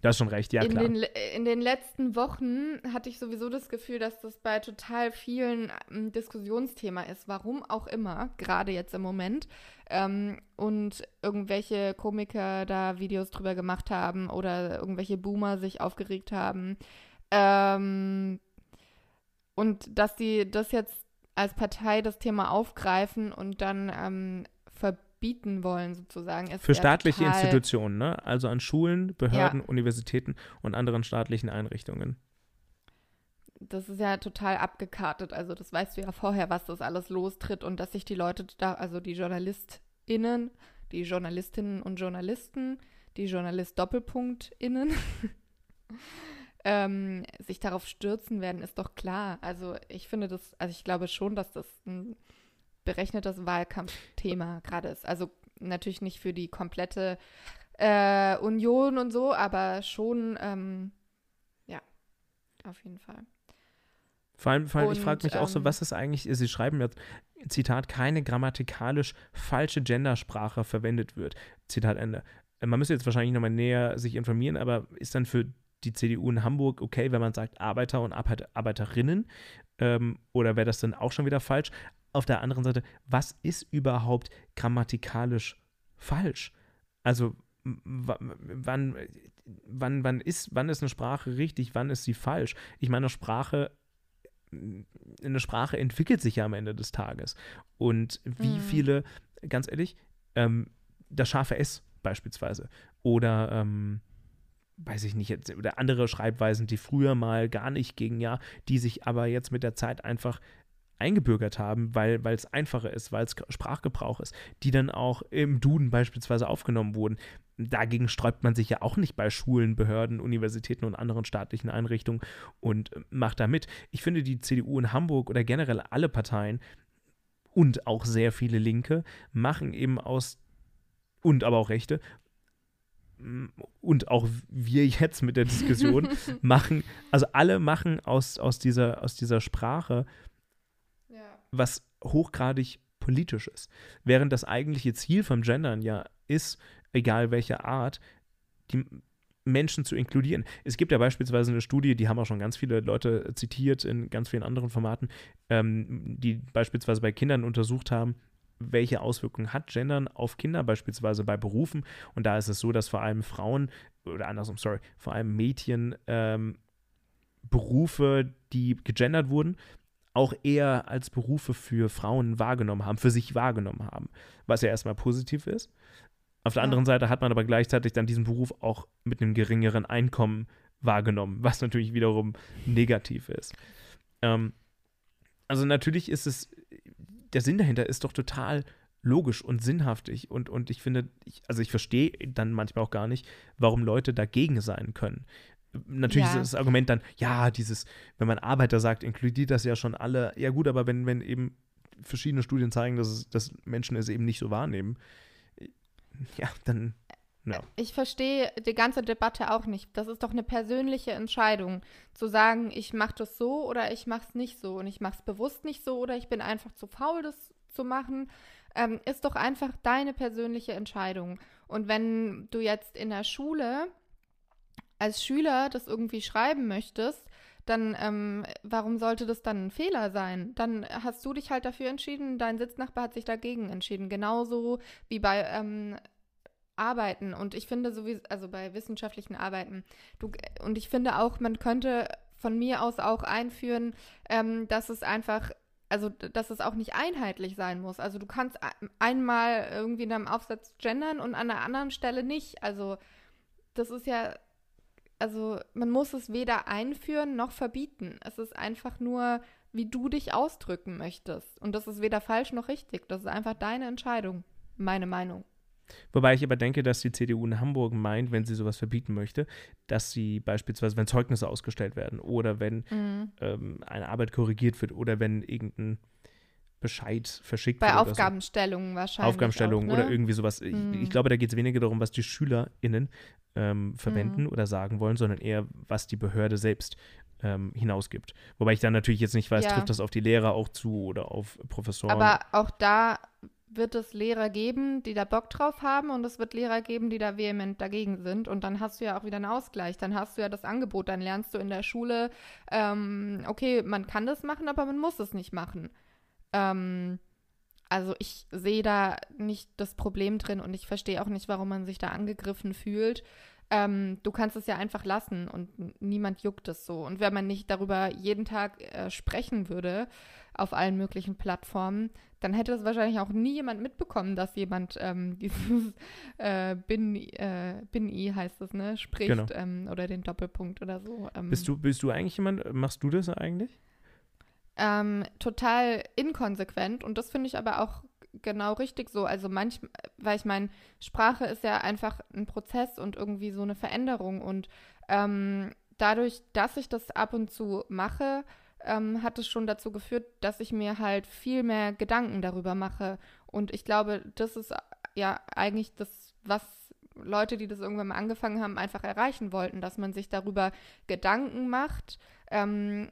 [SPEAKER 1] Du hast schon recht, ja
[SPEAKER 2] in
[SPEAKER 1] klar.
[SPEAKER 2] Den, in den letzten Wochen hatte ich sowieso das Gefühl, dass das bei total vielen ein ähm, Diskussionsthema ist, warum auch immer, gerade jetzt im Moment. Ähm, und irgendwelche Komiker da Videos drüber gemacht haben oder irgendwelche Boomer sich aufgeregt haben. Ähm, und dass die das jetzt als Partei das Thema aufgreifen und dann ähm, bieten wollen, sozusagen.
[SPEAKER 1] Für staatliche Institutionen, ne? Also an Schulen, Behörden, ja. Universitäten und anderen staatlichen Einrichtungen.
[SPEAKER 2] Das ist ja total abgekartet. Also, das weißt du ja vorher, was das alles lostritt und dass sich die Leute da, also die JournalistInnen, die Journalistinnen und Journalisten, die Journalist-Doppelpunkt-Innen, ähm, sich darauf stürzen werden, ist doch klar. Also, ich finde das, also ich glaube schon, dass das ein berechnetes Wahlkampfthema gerade ist. Also natürlich nicht für die komplette äh, Union und so, aber schon, ähm, ja, auf jeden Fall.
[SPEAKER 1] Vor allem, vor allem und, ich frage mich ähm, auch so, ähm, was ist eigentlich, Sie schreiben jetzt, Zitat, keine grammatikalisch falsche Gendersprache verwendet wird. Zitat Ende. Man müsste jetzt wahrscheinlich nochmal näher sich informieren, aber ist dann für die CDU in Hamburg okay, wenn man sagt Arbeiter und Arbeiterinnen? Ähm, oder wäre das dann auch schon wieder falsch? Auf der anderen Seite, was ist überhaupt grammatikalisch falsch? Also wann, wann, wann, ist, wann ist eine Sprache richtig, wann ist sie falsch? Ich meine, eine Sprache, eine Sprache entwickelt sich ja am Ende des Tages. Und wie mhm. viele, ganz ehrlich, ähm, das scharfe S beispielsweise oder ähm, weiß ich nicht, oder andere Schreibweisen, die früher mal gar nicht gingen, ja, die sich aber jetzt mit der Zeit einfach eingebürgert haben, weil es einfacher ist, weil es Sprachgebrauch ist, die dann auch im Duden beispielsweise aufgenommen wurden. Dagegen sträubt man sich ja auch nicht bei Schulen, Behörden, Universitäten und anderen staatlichen Einrichtungen und äh, macht da mit. Ich finde, die CDU in Hamburg oder generell alle Parteien und auch sehr viele Linke machen eben aus und aber auch Rechte und auch wir jetzt mit der Diskussion machen, also alle machen aus, aus, dieser, aus dieser Sprache was hochgradig politisch ist. Während das eigentliche Ziel vom Gendern ja ist, egal welcher Art, die Menschen zu inkludieren. Es gibt ja beispielsweise eine Studie, die haben auch schon ganz viele Leute zitiert in ganz vielen anderen Formaten, ähm, die beispielsweise bei Kindern untersucht haben, welche Auswirkungen hat Gendern auf Kinder, beispielsweise bei Berufen. Und da ist es so, dass vor allem Frauen, oder andersrum, sorry, vor allem Mädchen ähm, Berufe, die gegendert wurden, auch eher als Berufe für Frauen wahrgenommen haben, für sich wahrgenommen haben, was ja erstmal positiv ist. Auf der
[SPEAKER 2] Ja.
[SPEAKER 1] anderen Seite hat man aber gleichzeitig dann diesen Beruf auch mit einem geringeren Einkommen wahrgenommen, was natürlich wiederum negativ ist. Ähm, also natürlich ist es, der Sinn dahinter ist doch total logisch und sinnhaftig und, und ich finde, ich, also ich verstehe dann manchmal auch gar nicht, warum Leute dagegen sein können. Natürlich
[SPEAKER 2] Ja.
[SPEAKER 1] ist das Argument dann, ja, dieses, wenn man Arbeiter sagt, inkludiert das ja schon alle. Ja gut, aber wenn, wenn eben verschiedene Studien zeigen, dass, es, dass Menschen es eben nicht so wahrnehmen, ja, dann, ja.
[SPEAKER 2] Ich verstehe die ganze Debatte auch nicht. Das ist doch eine persönliche Entscheidung, zu sagen, ich mache das so oder ich mache es nicht so und ich mache es bewusst nicht so oder ich bin einfach zu faul, das zu machen. Ähm, ist doch einfach deine persönliche Entscheidung. Und wenn du jetzt in der Schule als Schüler das irgendwie schreiben möchtest, dann ähm, warum sollte das dann ein Fehler sein? Dann hast du dich halt dafür entschieden, dein Sitznachbar hat sich dagegen entschieden. Genauso wie bei ähm, Arbeiten. Und ich finde sowieso, also bei wissenschaftlichen Arbeiten, du, und ich finde auch, man könnte von mir aus auch einführen, ähm, dass es einfach also dass es auch nicht einheitlich sein muss. Also du kannst ein- einmal irgendwie in deinem Aufsatz gendern und an der anderen Stelle nicht. Also das ist ja, also man muss es weder einführen noch verbieten. Es ist einfach nur, wie du dich ausdrücken möchtest. Und das ist weder falsch noch richtig. Das ist einfach deine Entscheidung, meine Meinung.
[SPEAKER 1] Wobei ich aber denke, dass die CDU in Hamburg meint, wenn sie sowas verbieten möchte, dass sie beispielsweise, wenn Zeugnisse ausgestellt werden oder wenn ähm, eine Arbeit korrigiert wird oder wenn irgendein Bescheid verschickt
[SPEAKER 2] Bei
[SPEAKER 1] oder so.
[SPEAKER 2] Aufgabenstellungen wahrscheinlich.
[SPEAKER 1] Aufgabenstellung
[SPEAKER 2] auch, ne?
[SPEAKER 1] oder irgendwie sowas. Ich,
[SPEAKER 2] Mhm.
[SPEAKER 1] ich glaube, da geht es weniger darum, was die SchülerInnen ähm, verwenden
[SPEAKER 2] Mhm.
[SPEAKER 1] oder sagen wollen, sondern eher, was die Behörde selbst ähm, hinausgibt. Wobei ich dann natürlich jetzt nicht weiß,
[SPEAKER 2] Ja.
[SPEAKER 1] trifft das auf die Lehrer auch zu oder auf Professoren.
[SPEAKER 2] Aber auch da wird es Lehrer geben, die da Bock drauf haben und es wird Lehrer geben, die da vehement dagegen sind. Und dann hast du ja auch wieder einen Ausgleich. Dann hast du ja das Angebot. Dann lernst du in der Schule, ähm, okay, man kann das machen, aber man muss es nicht machen. Ähm, also ich sehe da nicht das Problem drin und ich verstehe auch nicht, warum man sich da angegriffen fühlt. Ähm, du kannst es ja einfach lassen und niemand juckt es so. Und wenn man nicht darüber jeden Tag äh, sprechen würde auf allen möglichen Plattformen, dann hätte es wahrscheinlich auch nie jemand mitbekommen, dass jemand ähm, dieses äh, Bin, äh, Bin-I heißt es, ne, spricht
[SPEAKER 1] Genau.
[SPEAKER 2] ähm, oder den Doppelpunkt oder so. Ähm,
[SPEAKER 1] bist, du, bist du eigentlich jemand, machst du das eigentlich?
[SPEAKER 2] Ähm, total inkonsequent und das finde ich aber auch genau richtig so. Also manchmal, weil ich meine, Sprache ist ja einfach ein Prozess und irgendwie so eine Veränderung und ähm, dadurch, dass ich das ab und zu mache, ähm, hat es schon dazu geführt, dass ich mir halt viel mehr Gedanken darüber mache und ich glaube, das ist ja eigentlich das, was Leute, die das irgendwann mal angefangen haben, einfach erreichen wollten, dass man sich darüber Gedanken macht, ähm,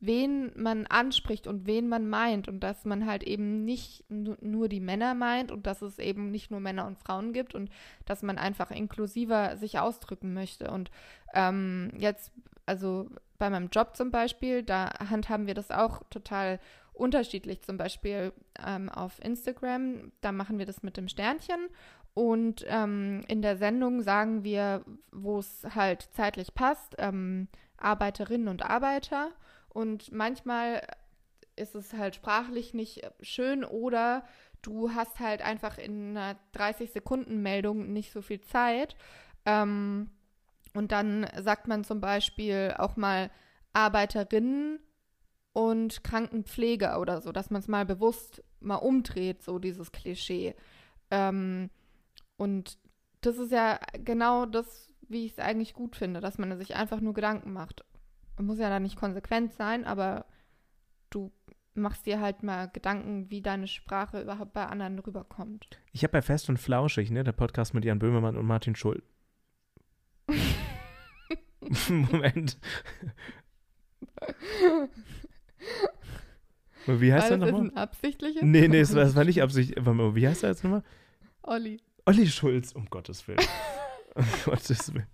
[SPEAKER 2] wen man anspricht und wen man meint und dass man halt eben nicht nu nur die Männer meint und dass es eben nicht nur Männer und Frauen gibt und dass man einfach inklusiver sich ausdrücken möchte. Und ähm, jetzt, also bei meinem Job zum Beispiel, da handhaben wir das auch total unterschiedlich. Zum Beispiel ähm, auf Instagram, da machen wir das mit dem Sternchen und ähm, in der Sendung sagen wir, wo es halt zeitlich passt, ähm, Arbeiterinnen und Arbeiter. Und manchmal ist es halt sprachlich nicht schön oder du hast halt einfach in einer 30-Sekunden-Meldung nicht so viel Zeit. Ähm, und dann sagt man zum Beispiel auch mal Arbeiterinnen und Krankenpfleger oder so, dass man es mal bewusst mal umdreht, so dieses Klischee. Ähm, und das ist ja genau das, wie ich es eigentlich gut finde, dass man sich einfach nur Gedanken macht. Muss ja da nicht konsequent sein, aber du machst dir halt mal Gedanken, wie deine Sprache überhaupt bei anderen rüberkommt.
[SPEAKER 1] Ich habe bei Fest und Flauschig, ne, der Podcast mit Jan Böhmermann und Martin Schuld. Moment. Wie heißt
[SPEAKER 2] War
[SPEAKER 1] er
[SPEAKER 2] das jetzt
[SPEAKER 1] nochmal?
[SPEAKER 2] ein absichtliches?
[SPEAKER 1] Nee, nee, es war, es war nicht Absicht. Warte mal, Wie heißt er jetzt nochmal?
[SPEAKER 2] Olli.
[SPEAKER 1] Olli Schulz, um Gottes Willen. um Gottes Willen.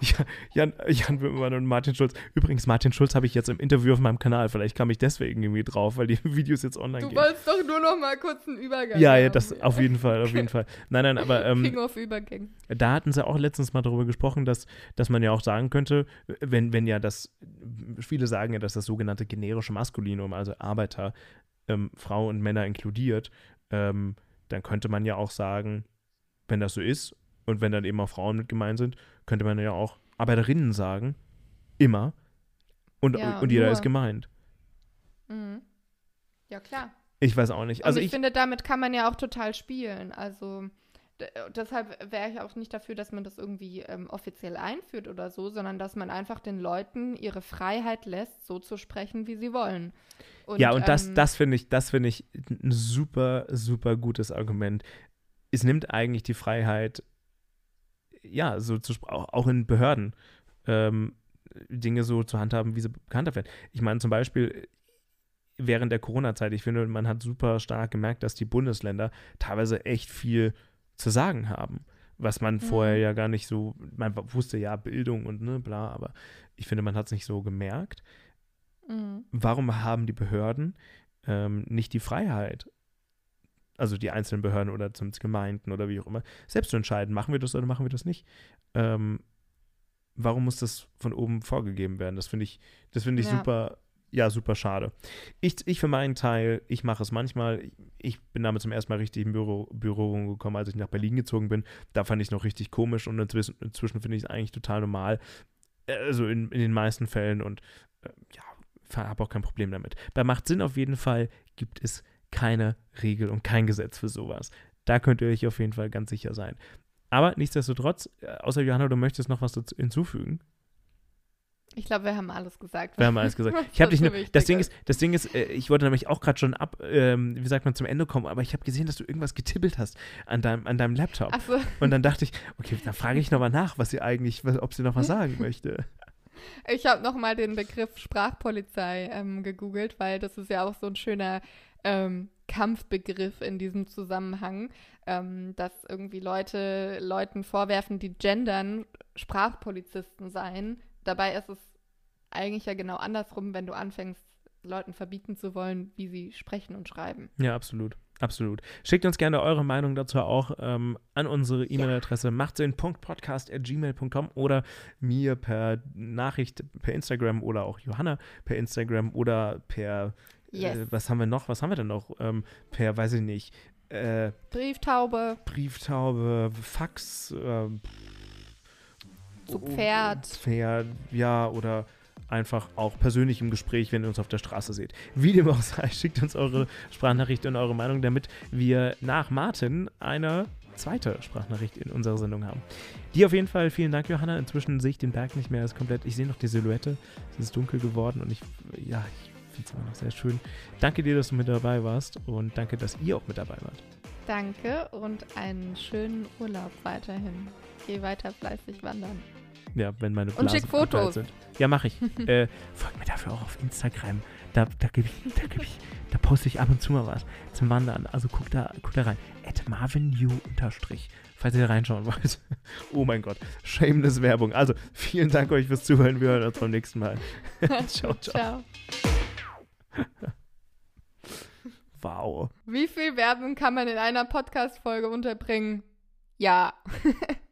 [SPEAKER 1] Jan, Jan, Jan Böhmermann und Martin Schulz. Übrigens, Martin Schulz habe ich jetzt im Interview auf meinem Kanal. Vielleicht kam ich deswegen irgendwie drauf, weil die Videos jetzt online
[SPEAKER 2] Du
[SPEAKER 1] gehen.
[SPEAKER 2] wolltest doch nur noch mal kurz einen Übergang
[SPEAKER 1] Ja, ja,
[SPEAKER 2] haben.
[SPEAKER 1] das auf jeden Fall, auf jeden Fall. Nein, nein, aber ähm,
[SPEAKER 2] King of Übergängen.
[SPEAKER 1] da hatten sie auch letztens mal darüber gesprochen, dass, dass man ja auch sagen könnte, wenn, wenn ja das, viele sagen ja, dass das sogenannte generische Maskulinum, also Arbeiter, ähm, Frau und Männer inkludiert, ähm, dann könnte man ja auch sagen, wenn das so ist und wenn dann eben auch Frauen mit gemeint sind, könnte man ja auch Arbeiterinnen sagen, immer. Und,
[SPEAKER 2] Ja,
[SPEAKER 1] und jeder
[SPEAKER 2] nur.
[SPEAKER 1] ist gemeint.
[SPEAKER 2] Mhm. Ja, klar.
[SPEAKER 1] Ich weiß auch nicht. Also
[SPEAKER 2] ich,
[SPEAKER 1] ich,
[SPEAKER 2] finde, damit kann man ja auch total spielen. Also deshalb wäre ich auch nicht dafür, dass man das irgendwie ähm, offiziell einführt oder so, sondern dass man einfach den Leuten ihre Freiheit lässt, so zu sprechen, wie sie wollen. Und,
[SPEAKER 1] ja, und das,
[SPEAKER 2] ähm,
[SPEAKER 1] das finde ich, das finde ich ein super, super gutes Argument. Es nimmt eigentlich die Freiheit, ja, so zu auch, in Behörden ähm, Dinge so zu handhaben, wie sie gehandhabt werden. Ich meine zum Beispiel während der Corona-Zeit, ich finde, man hat super stark gemerkt, dass die Bundesländer teilweise echt viel zu sagen haben, was man
[SPEAKER 2] Mhm.
[SPEAKER 1] vorher ja gar nicht so, man wusste ja Bildung und ne, bla, aber ich finde, man hat es nicht so gemerkt
[SPEAKER 2] Mhm.
[SPEAKER 1] warum haben die Behörden ähm, nicht die Freiheit, also die einzelnen Behörden oder zumindest Gemeinden oder wie auch immer, selbst zu entscheiden, machen wir das oder machen wir das nicht? Ähm, warum muss das von oben vorgegeben werden? Das finde ich, das finde ich
[SPEAKER 2] Ja.
[SPEAKER 1] super, ja, super schade. Ich, ich für meinen Teil, ich mache es manchmal, ich bin damit zum ersten Mal richtig in Büro, Berührung gekommen, als ich nach Berlin gezogen bin. Da fand ich es noch richtig komisch und inzwischen, inzwischen finde ich es eigentlich total normal. Äh, Also in, in den meisten Fällen und äh, ja, habe auch kein Problem damit. Bei Macht Sinn auf jeden Fall gibt es keine Regel und kein Gesetz für sowas. Da könnt ihr euch auf jeden Fall ganz sicher sein. Aber nichtsdestotrotz, äh, außer Johanna, du möchtest noch was dazu hinzufügen.
[SPEAKER 2] Ich glaube, wir haben alles gesagt.
[SPEAKER 1] Wir haben alles gesagt. Ich habe dich nur, das Ding ist, das Ding ist, äh, ich wollte nämlich auch gerade schon ab, ähm, wie sagt man, zum Ende kommen, aber ich habe gesehen, dass du irgendwas getippelt hast an deinem, an deinem Laptop.
[SPEAKER 2] Achso,
[SPEAKER 1] Und dann dachte ich, okay, dann frage ich nochmal nach, was sie eigentlich, ob sie noch was sagen möchte.
[SPEAKER 2] ich habe nochmal den Begriff Sprachpolizei ähm, gegoogelt, weil das ist ja auch so ein schöner ähm, Kampfbegriff in diesem Zusammenhang, ähm, dass irgendwie Leute Leuten vorwerfen, die gendern, Sprachpolizisten seien. Dabei ist es eigentlich ja genau andersrum, wenn du anfängst, Leuten verbieten zu wollen, wie sie sprechen und schreiben.
[SPEAKER 1] Ja, absolut. Absolut. Schickt uns gerne eure Meinung dazu auch ähm, an unsere E-Mail-Adresse machtsinn.podcast.gmail.com oder mir per Nachricht per Instagram oder auch Johanna per Instagram oder per,
[SPEAKER 2] Yes.
[SPEAKER 1] äh, was haben wir noch? Was haben wir denn noch? Ähm, per, weiß ich nicht, äh,
[SPEAKER 2] Brieftaube,
[SPEAKER 1] Brieftaube, Fax, ähm,
[SPEAKER 2] Zu
[SPEAKER 1] oh,
[SPEAKER 2] Pferd.
[SPEAKER 1] Pferd, ja, oder einfach auch persönlich im Gespräch, wenn ihr uns auf der Straße seht. Wie dem auch sei, schickt uns eure Sprachnachricht und eure Meinung, damit wir nach Martin eine zweite Sprachnachricht in unserer Sendung haben. Die auf jeden Fall, vielen Dank, Johanna. Inzwischen sehe ich den Berg nicht mehr, ist komplett, ich sehe noch die Silhouette, es ist dunkel geworden und ich, ja, ich finde es immer noch sehr schön. Danke dir, dass du mit dabei warst und danke, dass ihr auch mit dabei wart.
[SPEAKER 2] danke und einen schönen Urlaub weiterhin. Geh weiter fleißig wandern.
[SPEAKER 1] Ja, wenn meine
[SPEAKER 2] Und
[SPEAKER 1] Blasen
[SPEAKER 2] schick Fotos.
[SPEAKER 1] sind. Ja, mache ich. äh, folgt mir dafür auch auf Instagram. Da, da gebe ich, da gebe ich, da poste ich ab und zu mal was zum Wandern. Also guck da, guck da rein. At MarvinU unterstrich. Falls ihr reinschauen wollt. oh mein Gott. Shameless Werbung. Also, vielen Dank euch fürs Zuhören. Wir hören uns beim nächsten Mal. ciao, ciao.
[SPEAKER 2] Ciao.
[SPEAKER 1] Wow.
[SPEAKER 2] Wie viel Werbung kann man in einer Podcast-Folge unterbringen? Ja.